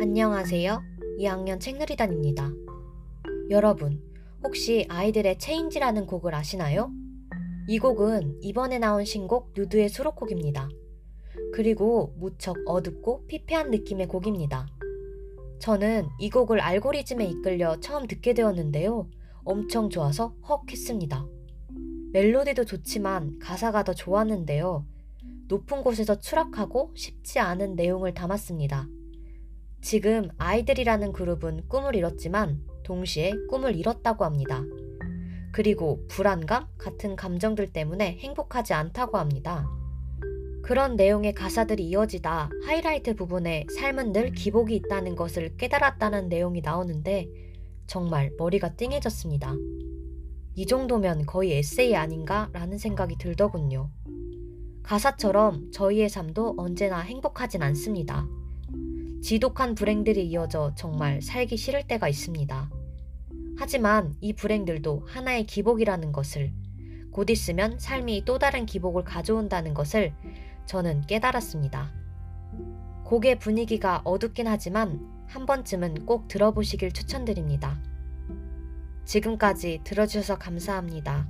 안녕하세요. 2학년 책누리단입니다. 여러분, 혹시 아이들의 체인지라는 곡을 아시나요? 이 곡은 이번에 나온 신곡 누드의 수록곡입니다. 그리고 무척 어둡고 피폐한 느낌의 곡입니다. 저는 이 곡을 알고리즘에 이끌려 처음 듣게 되었는데요. 엄청 좋아서 헉 했습니다. 멜로디도 좋지만 가사가 더 좋았는데요. 높은 곳에서 추락하고 쉽지 않은 내용을 담았습니다. 지금 아이들이라는 그룹은 꿈을 이뤘지만 동시에 꿈을 잃었다고 합니다. 그리고 불안감 같은 감정들 때문에 행복하지 않다고 합니다. 그런 내용의 가사들이 이어지다 하이라이트 부분에 삶은 늘 기복이 있다는 것을 깨달았다는 내용이 나오는데 정말 머리가 띵해졌습니다. 이 정도면 거의 에세이 아닌가 라는 생각이 들더군요. 가사처럼 저희의 삶도 언제나 행복하진 않습니다. 지독한 불행들이 이어져 정말 살기 싫을 때가 있습니다. 하지만 이 불행들도 하나의 기복이라는 것을 곧 있으면 삶이 또 다른 기복을 가져온다는 것을 저는 깨달았습니다. 곡의 분위기가 어둡긴 하지만 한 번쯤은 꼭 들어보시길 추천드립니다. 지금까지 들어주셔서 감사합니다.